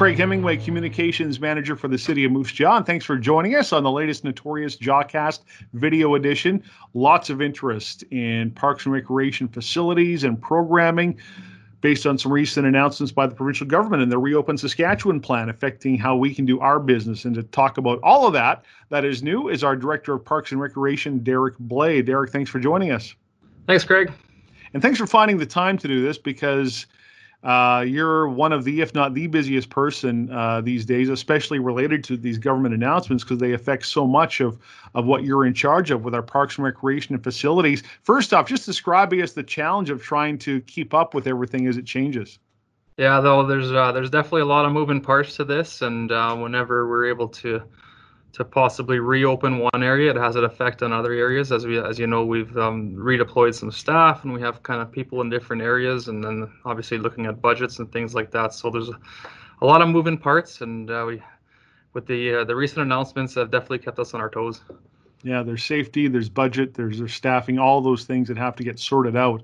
Craig Hemingway, Communications Manager for the City of Moose Jaw, and thanks for joining us on the latest Notorious Jawcast video edition. Lots of interest in parks and recreation facilities and programming based on some recent announcements by the provincial government and the Reopen Saskatchewan plan affecting how we can do our business. And to talk about all of that that is new is our Director of Parks and Recreation, Derek Blais. Derek, thanks for joining us. Thanks, Craig. And thanks for finding the time to do this because uh, you're one of the, if not the busiest person uh, these days, especially related to these government announcements because they affect so much of, of what you're in charge of with our parks and recreation and facilities. First off, just describe us the challenge of trying to keep up with everything as it changes. Yeah, though there's uh, there's definitely a lot of moving parts to this, and uh, whenever we're able to to possibly reopen one area, it has an effect on other areas. As we, as you know, we've um, redeployed some staff, and we have kind of people in different areas, and then obviously looking at budgets and things like that. So there's a, a lot of moving parts, and uh, we, with the uh, the recent announcements, have definitely kept us on our toes. Yeah, there's safety, there's budget, there's, there's staffing, all those things that have to get sorted out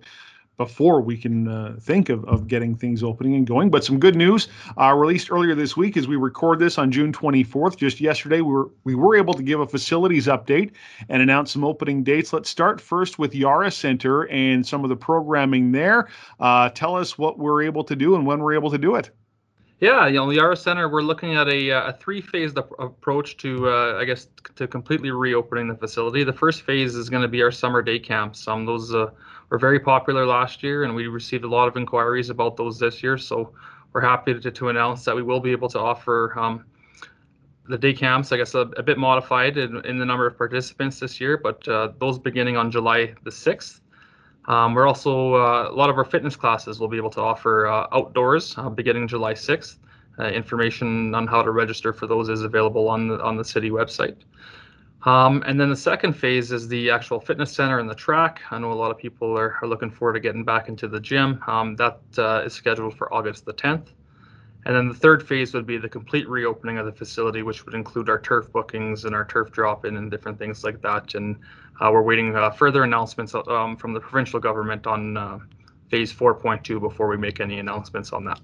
before we can uh, think of, of getting things opening and going. But some good news uh, released earlier this week as we record this on June 24th. Just yesterday, we were we were able to give a facilities update and announce some opening dates. Let's start first with Yara Center and some of the programming there. Uh, tell us what we're able to do and when we're able to do it. Yeah, you know, Yara Center, we're looking at a, a three-phased approach to, uh, I guess, to completely reopening the facility. The first phase is going to be our summer day camps. Um, those uh, were very popular last year, and we received a lot of inquiries about those this year. So we're happy to, to announce that we will be able to offer um, the day camps, I guess, a, a bit modified in, in, the number of participants this year, but uh, those beginning on July the 6th. Um, we're also, uh, a lot of our fitness classes will be able to offer uh, outdoors uh, beginning July 6th. Uh, information on how to register for those is available on the, on the city website. Um, and then the second phase is the actual fitness center and the track. I know a lot of people are, are looking forward to getting back into the gym. Um, that uh, is scheduled for August the 10th. And then the third phase would be the complete reopening of the facility, which would include our turf bookings and our turf drop-in and different things like that. And we're waiting uh, further announcements um, from the provincial government on uh, phase 4.2 before we make any announcements on that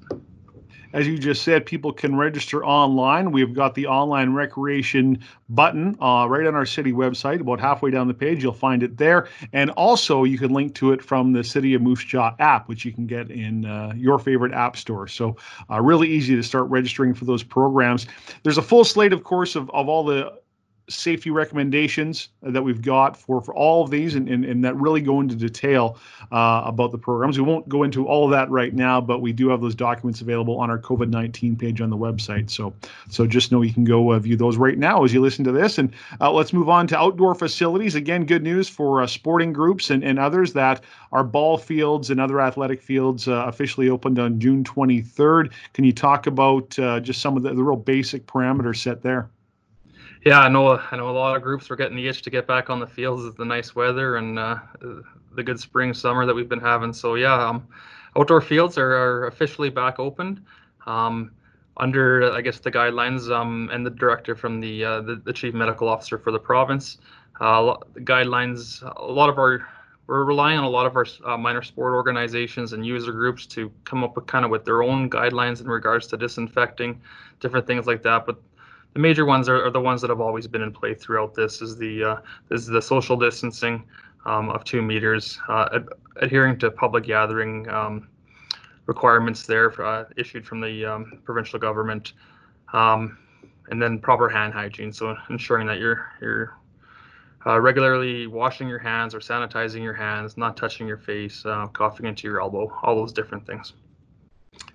as you just said, people can register online. We've got the online recreation button uh, right on our city website. About halfway down the page, you'll find it there. And also, you can link to it from the City of Moose Jaw app, which you can get in uh, your favorite app store. So, uh, really easy to start registering for those programs. There's a full slate, of course, of, of all the safety recommendations that we've got for, for all of these and, and, and that really go into detail uh, about the programs. We won't go into all of that right now, but we do have those documents available on our COVID-19 page on the website. So, so just know you can go uh, view those right now as you listen to this. And uh, let's move on to outdoor facilities. Again, good news for uh, sporting groups and, and others that our ball fields and other athletic fields uh, officially opened on June 23rd. Can you talk about uh, just some of the, the real basic parameters set there? Yeah, I know. I know a lot of groups were getting the itch to get back on the fields with the nice weather and uh, the good spring summer that we've been having. So yeah, um, outdoor fields are, are, officially back open um, under, I guess, the guidelines um, and the director from the, uh, the, the chief medical officer for the province. Uh, guidelines. A lot of our we're relying on a lot of our uh, minor sport organizations and user groups to come up with kind of with their own guidelines in regards to disinfecting, different things like that. But the major ones are, are, the ones that have always been in play throughout this is the uh, is the social distancing um, of two meters, uh, ad- adhering to public gathering um, requirements there uh, issued from the um, provincial government, um, and then proper hand hygiene. So ensuring that you're you're uh, regularly washing your hands or sanitizing your hands, not touching your face, uh, coughing into your elbow, all those different things.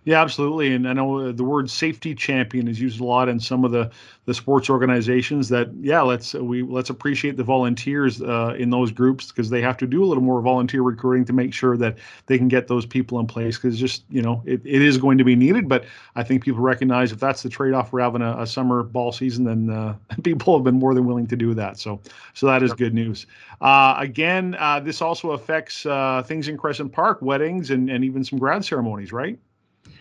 Yeah, absolutely. And I know the word safety champion is used a lot in some of the, the sports organizations that, yeah, let's we let's appreciate the volunteers uh, in those groups because they have to do a little more volunteer recruiting to make sure that they can get those people in place because just, you know, it, it is going to be needed. But I think people recognize if that's the trade off for having a, a, summer ball season, then uh, people have been more than willing to do that. So, so that is good news. Uh, again, uh, this also affects uh, things in Crescent Park, weddings and, and even some grad ceremonies, right?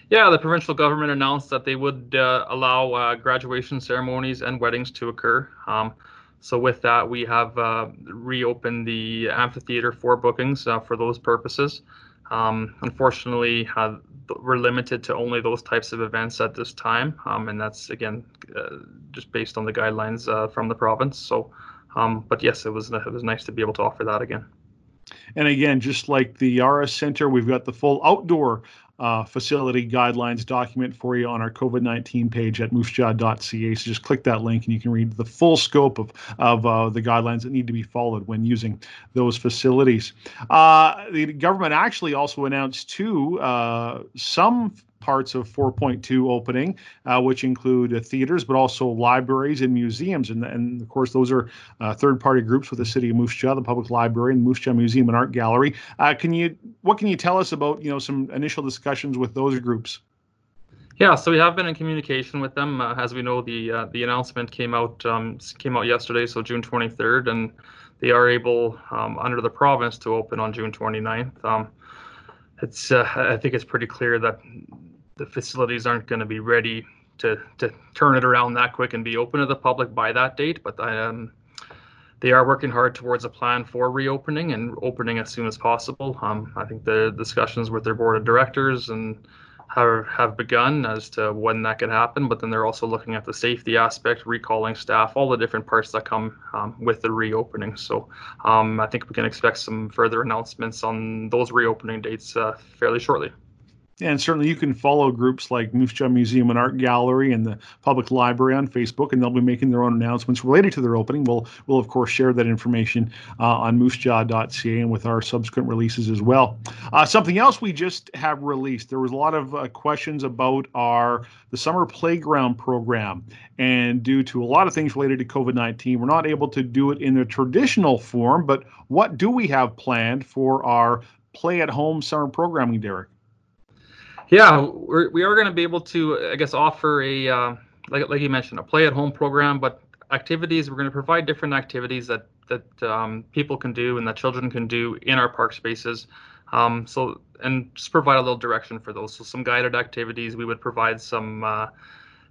Yeah, the provincial government announced that they would uh, allow uh, graduation ceremonies and weddings to occur. Um, so with that, we have uh, reopened the amphitheater for bookings uh, for those purposes. Um, unfortunately, uh, we're limited to only those types of events at this time, um, and that's again uh, just based on the guidelines from the province. So, um, but yes, it was it was nice to be able to offer that again. And again, just like the RS Center, we've got the full outdoor uh, facility guidelines document for you on our COVID 19 page at moosejaw.ca. So just click that link and you can read the full scope of, of uh, the guidelines that need to be followed when using those facilities. Uh, the government actually also announced, too, uh, some parts of 4.2 opening, uh, which include uh, theaters, but also libraries and museums. And, and of course, those are uh, third-party groups with the City of Moose Jaw, the Public Library, and Moose Jaw Museum and Art Gallery. Uh, can you, what can you tell us about, you know, some initial discussions with those groups? Yeah, so we have been in communication with them. Uh, as we know, the uh, the announcement came out um, came out yesterday, so June 23rd, and they are able um, under the province to open on June 29th. Um, it's uh, I think it's pretty clear that the facilities aren't going to be ready to to turn it around that quick and be open to the public by that date. But um, they are working hard towards a plan for reopening and opening as soon as possible. Um, I think the discussions with their board of directors and have have begun as to when that could happen. But then they're also looking at the safety aspect, recalling staff, all the different parts that come um, with the reopening. So um, I think we can expect some further announcements on those reopening dates uh, fairly shortly. And certainly you can follow groups like Moose Jaw Museum and Art Gallery and the Public Library on Facebook, and they'll be making their own announcements related to their opening. We'll, we'll of course, share that information uh, on moosejaw.ca and with our subsequent releases as well. Uh, something else we just have released, there was a lot of uh, questions about our the summer playground program. And due to a lot of things related to COVID-19, we're not able to do it in the traditional form, but what do we have planned for our play at home summer programming, Derek? Yeah, we're, we are going to be able to, I guess, offer a uh, like like you mentioned, a play at home program, but activities. We're going to provide different activities that that um, people can do and that children can do in our park spaces. Um, so and just provide a little direction for those. So some guided activities. We would provide some uh,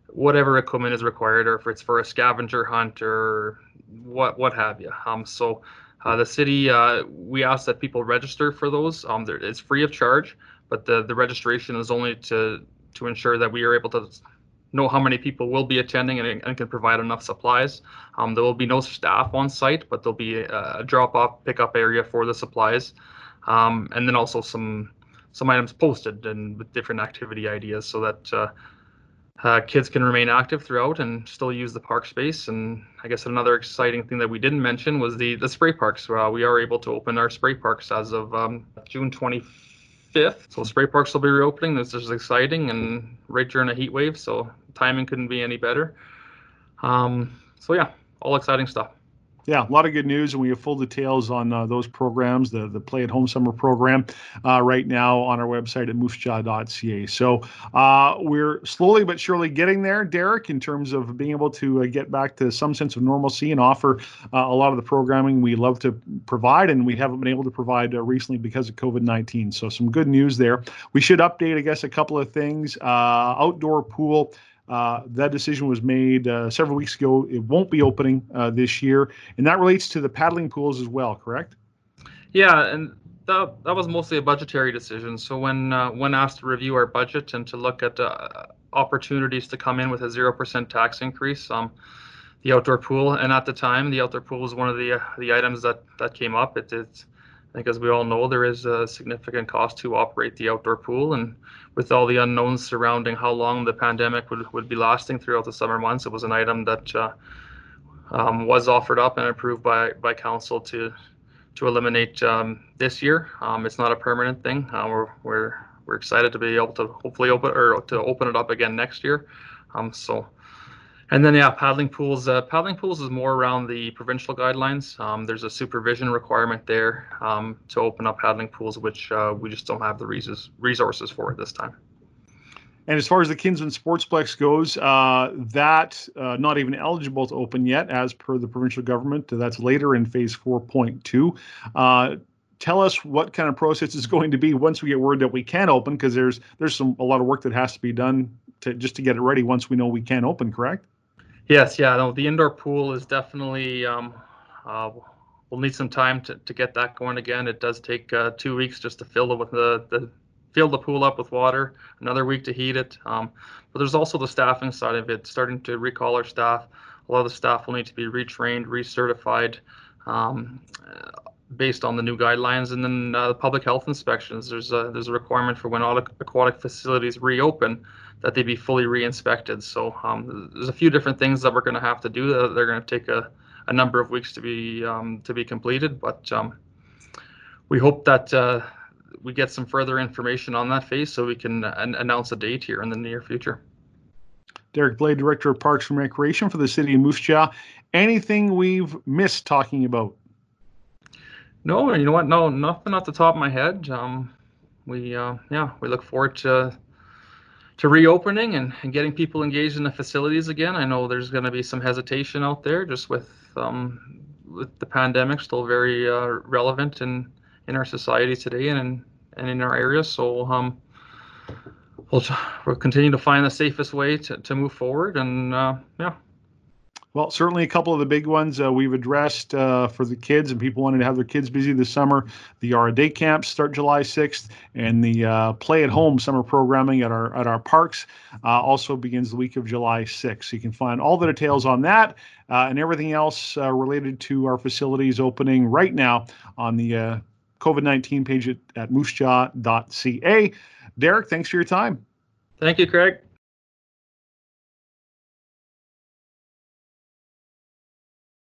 whatever equipment is required, or if it's for a scavenger hunt or what what have you. Um, so uh, the city, uh, we ask that people register for those. Um, it's free of charge but the, the registration is only to to ensure that we are able to know how many people will be attending and, and can provide enough supplies. Um, there will be no staff on site, but there'll be a, a drop-off pickup area for the supplies, um, and then also some some items posted and with different activity ideas so that uh, uh, kids can remain active throughout and still use the park space. And I guess another exciting thing that we didn't mention was the the spray parks. Uh, we are able to open our spray parks as of um, June 25th 5th. So spray parks will be reopening. This is exciting and right during a heat wave, so timing couldn't be any better. Um, so yeah, all exciting stuff yeah, a lot of good news, and we have full details on uh, those programs, the the Play at Home Summer program, uh, right now on our website at moosejaw.ca. So uh, we're slowly but surely getting there, Derek, in terms of being able to uh, get back to some sense of normalcy and offer uh, a lot of the programming we love to provide, and we haven't been able to provide uh, recently because of COVID 19. So some good news there. We should update, I guess, a couple of things. outdoor pool. Uh, that decision was made uh, several weeks ago. It won't be opening uh, this year, and that relates to the paddling pools as well, correct? Yeah, and that, that was mostly a budgetary decision. So when uh, when asked to review our budget and to look at uh, opportunities to come in with a zero percent tax increase, um, the outdoor pool, and at the time, the outdoor pool was one of the the items that that came up. It, it's Think, as we all know, there is a significant cost to operate the outdoor pool, and with all the unknowns surrounding how long the pandemic would, would be lasting throughout the summer months, it was an item that uh, um, was offered up and approved by by council to to eliminate um, this year. Um, it's not a permanent thing. Uh, we're we're we're excited to be able to hopefully open or to open it up again next year. Um, so and then yeah, paddling pools. Uh, paddling pools is more around the provincial guidelines. Um, there's a supervision requirement there um, to open up paddling pools, which uh, we just don't have the resources for at this time. And as far as the Kinsmen Sportsplex goes, uh, that uh, not even eligible to open yet, as per the provincial government. That's later in phase 4.2 uh, tell us what kind of process is going to be once we get word that we can open because there's there's some a lot of work that has to be done to just to get it ready once we know we can open correct Yes, yeah, no, the indoor pool is definitely um, uh, we'll need some time to, to get that going again. It does take uh, two weeks just to fill it with the, the fill the pool up with water, another week to heat it. Um, but there's also the staffing side of it, starting to recall our staff. A lot of the staff will need to be retrained, recertified um, based on the new guidelines. And then uh, the public health inspections, there's a, there's a requirement for when all aquatic facilities reopen that they be fully re-inspected. So um, there's a few different things that we're going to have to do. That they're going to take a, a number of weeks to be um, to be completed, but um, we hope that uh, we get some further information on that phase so we can an- announce a date here in the near future. Derek Blais, Director of Parks and Recreation for the City of Moose Jaw. Anything we've missed talking about? No, you know what? No, nothing off the top of my head. Um, we, uh, yeah, we look forward to to reopening and, and getting people engaged in the facilities again. I know there's going to be some hesitation out there just with um, with the pandemic still very uh, relevant in in our society today and in, and in our area. So um, we'll we'll continue to find the safest way to, to move forward. And uh, yeah. Well, certainly a couple of the big ones uh, we've addressed uh, for the kids and people wanting to have their kids busy this summer. The Yara Day Camps start July 6th, and the uh, Play at Home summer programming at our at our parks uh, also begins the week of July 6th. So you can find all the details on that uh, and everything else uh, related to our facilities opening right now on the COVID 19 page at, at moosejaw.ca. Derek, thanks for your time. Thank you, Craig.